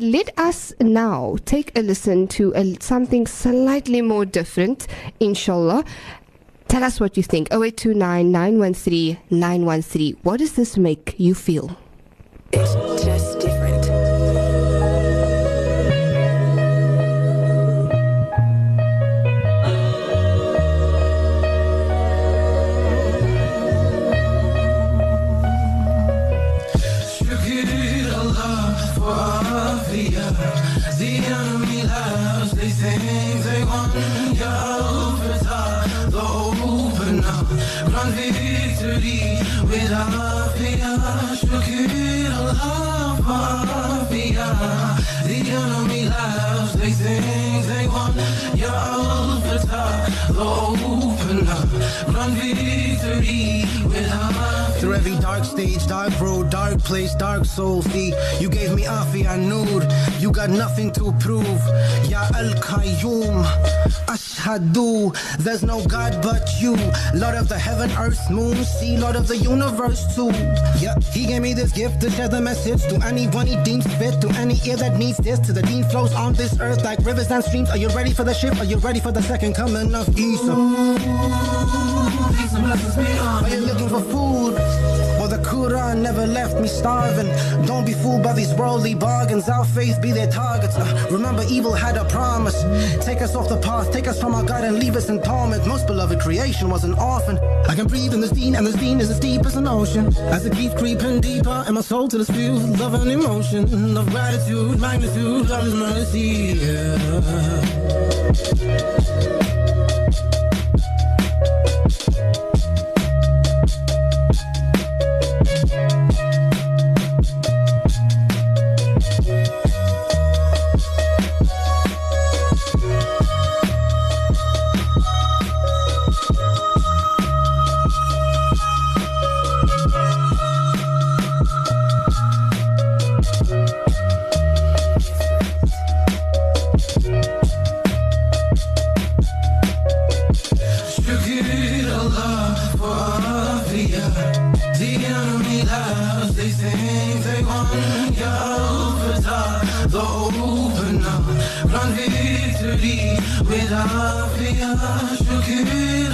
Let us now take a listen to a, something slightly more different, inshallah. Tell us what you think. 0829 913 913. What does this make you feel? Allah for Afia. The enemy laughs, they think they won. Ya Al-Fatah, the opener. Grant victory with Afia. Şükür Allah for Afia. The enemy laughs, they think they won. Ya Al-Fatah, the opener. Grant victory with Afia. Through every dark stage, dark road, dark place, dark soul. See, you gave me Afia Noor. You got nothing to prove. Ya Al Qayyum. Ashhadu. There's no God but you. Lord of the heaven, earth, moon, sea, Lord of the universe too. Yeah, he gave me this gift to share the message to anyone he deems fit. To any ear that needs this. To the dean flows on this earth like rivers and streams. Are you ready for the shift? Are you ready for the second coming of Isa? Peace and blessings be on Are you looking for food? Never left me starving. Don't be fooled by these worldly bargains. Our faith be their targets. Uh, remember, evil had a promise. Take us off the path, take us from our God, and leave us in torment. Most beloved creation was an orphan. I can breathe in this deen, and this deen is as deep as an ocean. As it keeps creeping deeper, and my soul to the feel love and emotion of gratitude, magnitude of mercy. Yeah.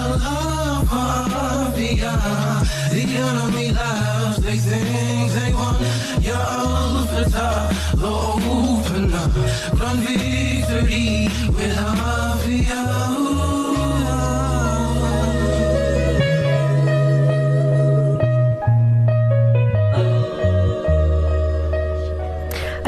Allah for Afia. The enemy laughs, they think they won. Ya Al-Fatah, the opener. Grant victory with Afia.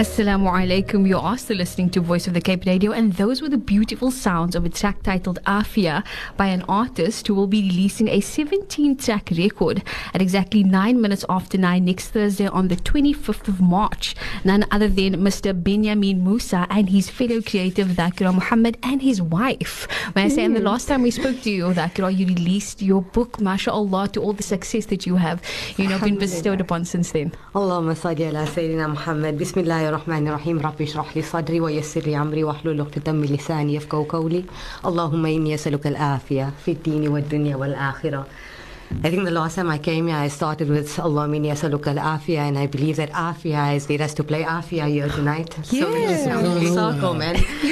Assalamu alaikum. You are still listening to Voice of the Cape Radio, and those were the beautiful sounds of a track titled Aafiyah by an artist who will be releasing a 17 track record at exactly 9 minutes after 9 next Thursday on the 25th of March. None other than Mr. Binyameen Musa and his fellow creative Thaakirah Mohamed and his wife. May I say, in and the last time we spoke to you, Thaakirah, you released your book, mashallah, to all the success that you have, you know, been bestowed upon since then. Allahumma salli ala Sayyidina Muhammad. Bismillah. الرحمن الرحيم. ربي اشرح لي صدري ويسر لي أمري واحلل عقدة من لساني يفقهوا قولي. اللهم إني أسألك العافية في الدين والدنيا والآخرة. I think the last time I came here, I started with Allah Mini Asaluka Afia, and I believe that Afia has led us to play Afia here tonight. So we've just come full circle, man.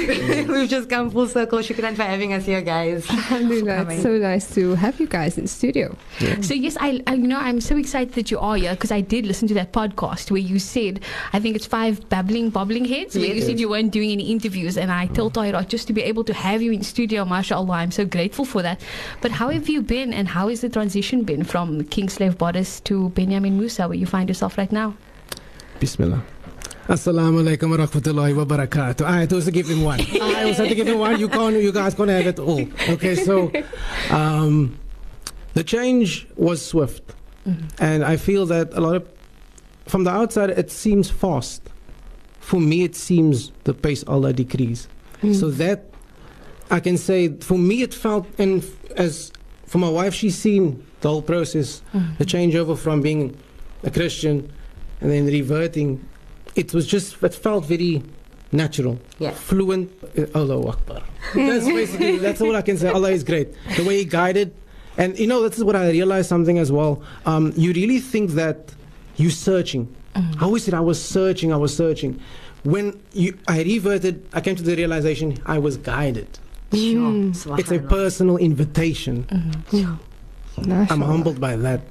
we've just come full circle. Shukran for having us here, guys. Alhamdulillah, it's so nice to have you guys in the studio. So yes, I, I you know I'm so excited that you are here because I did listen to that podcast where you said I think it's five babbling bobbling heads where you said you weren't doing any interviews and I told Tahira just to be able to have you in studio, mashallah, I'm so grateful for that. But how have you been and how is the transition been from Kingslave Bodice to Binyameen Musa where you find yourself right now? Bismillah. Assalamu alaikum wa rahmatullahi wa barakatuh. I had to give him one. I also had to give him one. You can't, you guys can't have it all. Okay, so um, the change was swift. And I feel that a lot of, from the outside, it seems fast. For me, it seems the pace Allah decrees. So that, I can say, for me, it felt, and as for my wife, she's seen the whole process, the changeover from being a Christian and then reverting. It was just, it felt very natural, Yeah. fluent. uh, Allahu Akbar. That's basically, that's all I can say. Allah is great. The way He guided. And you know, this is what I realized something as well. Um, you really think that you're searching. I always said I was searching, I was searching. when you, I reverted, I came to the realization I was guided. Sure. Mm. It's a personal invitation. Mm-hmm. I'm humbled by that.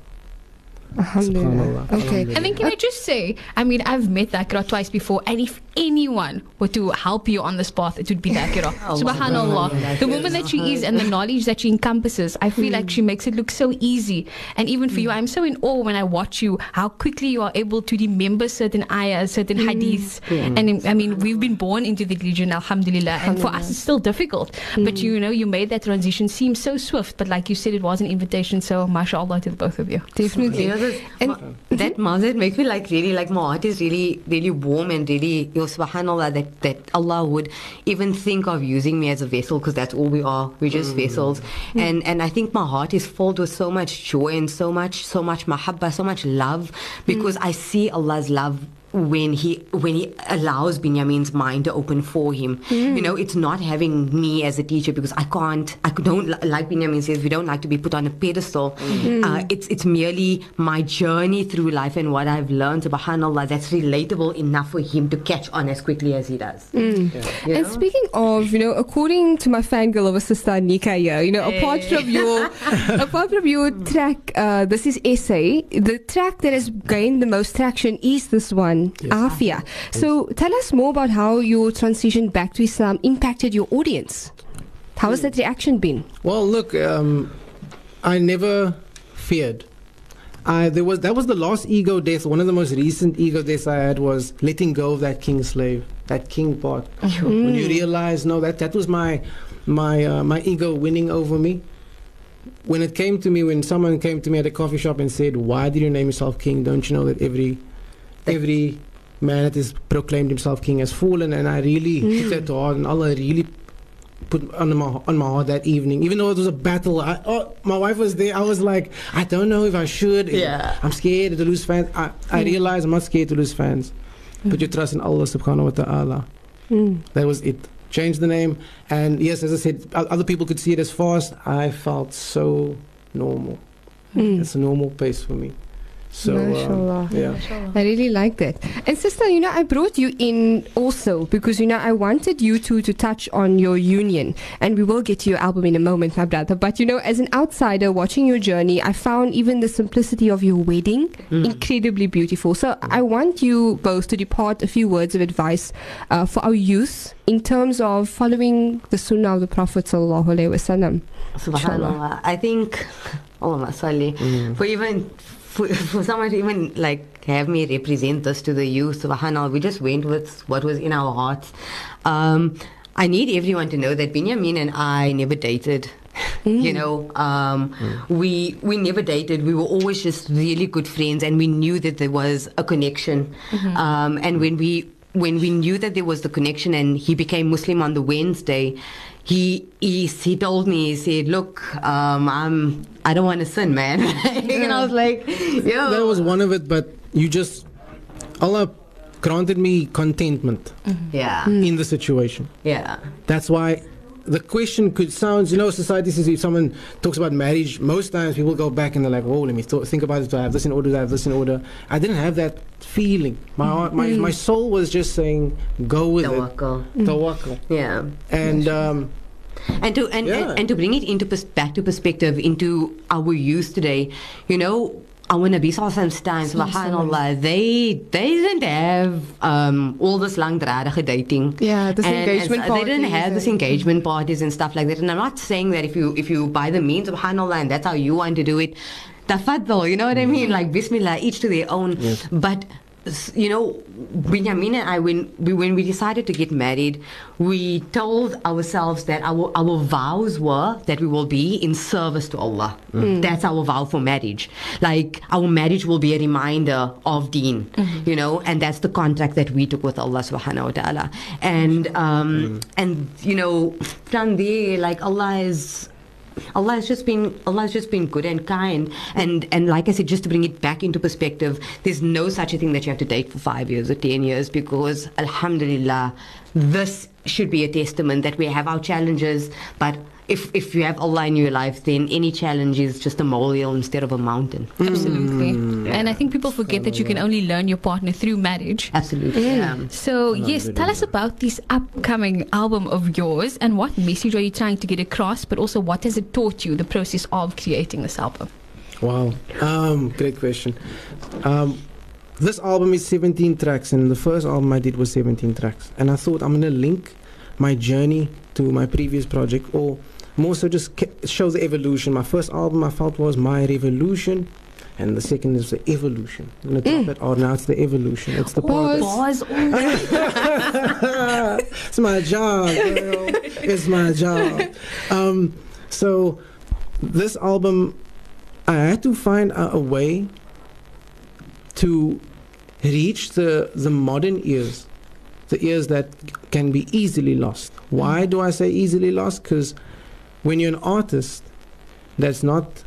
Alhamdulillah. Subhanallah. Okay. And then can I just say, I mean, I've met Thaakirah twice before, and if anyone were to help you on this path, it would be Thaakirah. Subhanallah. The woman that she is and the knowledge that she encompasses, I feel like she hmm. makes it look so easy. And even for you, hmm. I'm so in awe when I watch you, how quickly you are able to remember certain ayahs, certain hmm. hadiths. And I mean, we've been born into the religion, alhamdulillah, and for us it's still difficult. But you know, you made that transition seem so swift, but like you said, it was an invitation. So, mashallah to the both of you. Definitely. You And- that mazit makes me like really like my heart is really really warm and really you know, subhanallah that that Allah would even think of using me as a vessel because that's all we are. We're just mm. vessels. And and I think my heart is filled with so much joy and so much so much mahabba so much love mm. because I see Allah's love when he when he allows Binyameen's mind to open for him. You know, it's not having me as a teacher because I can't. I don't like Binyameen says we don't like to be put on a pedestal. Uh, it's it's merely my journey through life and what I've learned. Subhanallah, that's relatable enough for him to catch on as quickly as he does. You And speaking of, you know, according to my fangirl of a sister Nika here, you know, apart from your apart from your track, uh, this is essay. The track that has gained the most traction is this one, Aafiyah. So tell us more about how your transition back to Islam impacted your audience. How has that reaction been? Well, look, um, I never feared. I, there was that was the last ego death. One of the most recent ego deaths I had was letting go of that king slave, that king part. When you realize, no, that that was my my uh, my ego winning over me. When it came to me, when someone came to me at a coffee shop and said, "Why did you name yourself king? Don't you know that every every man that has proclaimed himself king has fallen?" And I really mm. took that to heart, and Allah really put on my on my heart that evening. Even though it was a battle, I, oh, my wife was there. I was like, I don't know if I should. Yeah. I'm scared to lose fans. I, I mm. realized I'm not scared to lose fans. Put your trust in Allah Subhanahu wa Taala. Mm. That was it. Changed the name, and yes, as I said, other people could see it as fast. I felt so normal. It's a normal pace for me. So um, Mashallah. yeah. I really like that. And sister, you know, I brought you in also because you know I wanted you two to touch on your union, and we will get to your album in a moment, my brother. But you know, as an outsider watching your journey, I found even the simplicity of your wedding incredibly beautiful. So I want you both to depart a few words of advice uh, for our youth in terms of following the Sunnah of the Prophet sallallahu alaihi wasallam. Subhanallah. I think, Allah salli, for even for, for someone to even like have me represent this to the youth, Subhanallah, we just went with what was in our hearts. Um, I need everyone to know that Binyameen and I never dated. You know, um, we we never dated. We were always just really good friends, and we knew that there was a connection. Um, and when we when we knew that there was the connection, and he became Muslim on the Wednesday, he he he told me he said, "Look, um, I'm I don't want to sin, man." and I was like, "Yo." That was one of it, but you just Allah granted me contentment yeah, in the situation. yeah, That's why the question could sound, you know, society says if someone talks about marriage, most times people go back and they're like, "Oh, let me th- think about it. Do I have this in order? Do I have this in order?" I didn't have that feeling. My heart, my my soul was just saying, "Go with Tawakkul. it." Tawakkul. yeah. And um, and to and, Yeah. and, and to bring it into pers- back to perspective into our youth today you know I our Nabi Wasallam, subhanallah, they they didn't have um, all this langdradige dating. Yeah, this And- engagement and so They didn't have this engagement parties and stuff like that. And I'm not saying that if you if you by the means, subhanallah, and that's how you want to do it, tafaddal, you know what I mean? Like Bismillah, each to their own. But s- you know, Binyameen and I, when we when we decided to get married, we told ourselves that our our vows were that we will be in service to Allah. Mm. Mm. That's our vow for marriage. Like our marriage will be a reminder of Deen, mm-hmm. you know, and that's the contract that we took with Allah Subhanahu wa Taala. And um, mm. and you know, from there, like Allah is. Allah has just been Allah has just been good and kind and and like I said just to bring it back into perspective there's no such a thing that you have to date for 5 years or 10 years because alhamdulillah this should be a testament that we have our challenges, but if, if you have Allah in your life, then any challenge is just a molehill instead of a mountain. Absolutely. Mm. And I think people forget that you can only learn your partner through marriage. Absolutely. Yeah. So, yes, tell us about this upcoming album of yours and what message are you trying to get across, but also what has it taught you, the process of creating this album? Wow. Um, great question. Um, this album is 17 tracks, and the first album I did was 17 tracks. And I thought I'm going to link my journey to my previous project, or more so just ca- show the evolution. My first album I felt was my revolution, and the second is the evolution. I'm going to drop it out now. It's the evolution. It's the part. Pause. it's my job, girl. It's my job. Um, so, this album, I had to find a, a way to reach the the modern ears, the ears that can be easily lost. Why do I say easily lost? Because when you're an artist, that's not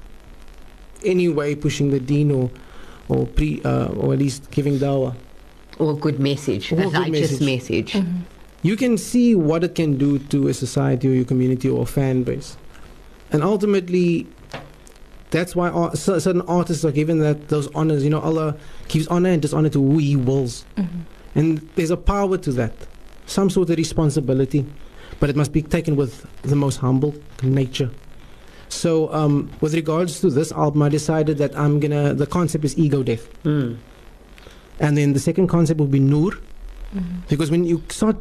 any way pushing the deen or or pre uh, or at least giving dawah. Or a good message, Or a a good righteous message. message. you can see what it can do to a society or your community or fan base. And ultimately, that's why ar- cer- certain artists are given that those honors. You know, Allah gives honor and dishonor to who He wills. And there's a power to that, some sort of responsibility, but it must be taken with the most humble nature. So, um, with regards to this album, I decided that I'm gonna. The concept is ego death, Mm. and then the second concept will be nur, because when you start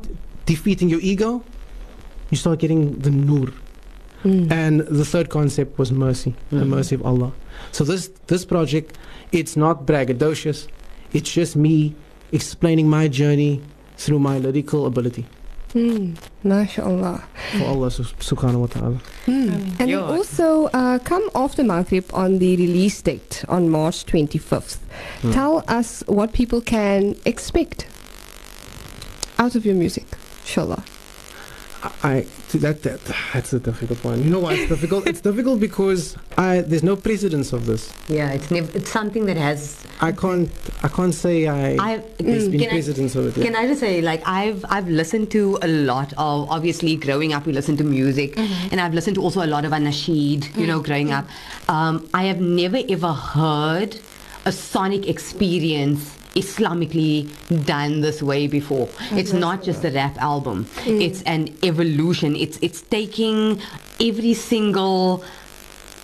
defeating your ego, you start getting the nur. Mm. And the third concept was mercy, the Mhm. mercy of Allah. So this this project, it's not braggadocious. It's just me explaining my journey through my lyrical ability Mm. MashaAllah. for Allah subhanahu wa ta'ala. Mm. And Yeah. also uh, come after Maghrib on the release date on March 25th. Hmm. Tell us what people can expect out of your music, inshallah. I to that, that that's a difficult one. You know why it's difficult? It's difficult because I there's no precedence of this. Yeah, it's nev- it's something that has. I can't I can't say I I there's been mm, can I, of it. yeah. Can I just say, like, I've I've listened to a lot of obviously growing up. We listen to music, mm-hmm. and I've listened to also a lot of anasheed. You know, mm-hmm. growing up, um, I have never ever heard a sonic experience Islamically done this way before. It's not just a rap album. Mm. It's an evolution. It's it's taking every single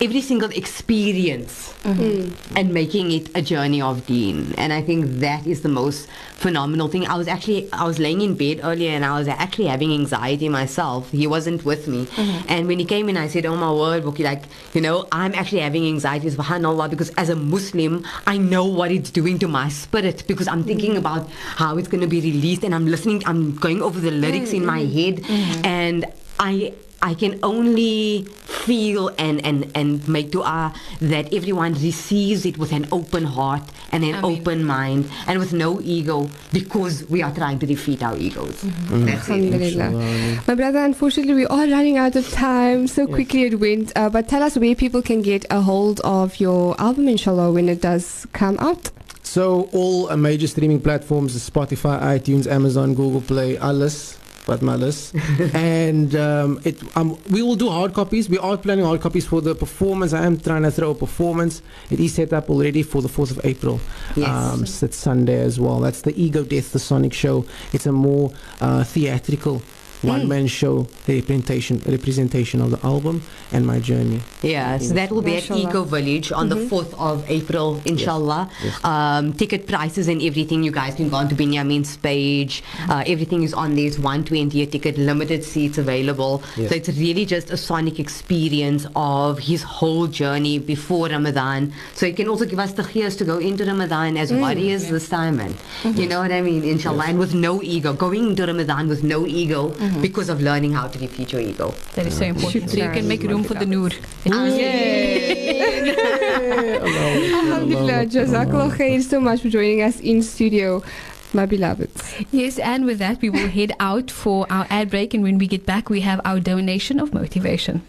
every single experience mm-hmm. and making it a journey of Dean. and i think that is the most phenomenal thing. I was actually i was laying in bed earlier and i was actually having anxiety myself. He wasn't with me. Mm-hmm. And when he came in i said oh my word Boki, like you know i'm actually having anxiety subhanallah because as a muslim i know what it's doing to my spirit because i'm thinking mm-hmm. about how it's going to be released and i'm listening i'm going over the lyrics in my head. And i I can only feel and, and, and make dua that everyone receives it with an open heart and an Ameen. open mind and with no ego because we are trying to defeat our egos. Mm-hmm. That's it. Alhamdulillah. My brother, unfortunately, we are running out of time. So quickly it went. Uh, but tell us where people can get a hold of your album, inshallah, when it does come out. So all major streaming platforms, Spotify, iTunes, Amazon, Google Play, alles, but malas. and um, it, um, we will do hard copies. We are planning hard copies for the performance. I am trying to throw a performance. It is set up already for the 4th of April. Yes. Um, so it's Sunday as well. That's the Ego Death, the Sonic Show. It's a more uh, theatrical one-man hmm. show representation representation of the album and my journey. Yeah, so that will be at Eco Village on the mm-hmm. 4th of April, inshallah. Yes. Um, ticket prices and everything, you guys can go on to Binyameen's page. Mm-hmm. Uh, everything is on there. It's 120 a ticket, limited seats available. Yes. So it's really just a sonic experience of his whole journey before Ramadan. So it can also give us the gears to go into Ramadan as mm. warriors this time, man. Mm-hmm. You know what I mean? Inshallah. And with no ego. Going into Ramadan with no ego Mm-hmm. because of learning how to defeat your ego. That is so important. So you can make room for the nur. Alhamdulillah. Jazakallah khair so much for joining us in studio, my beloveds. Yes, and with that, we will head out for our ad break. And when we get back, we have our donation of motivation.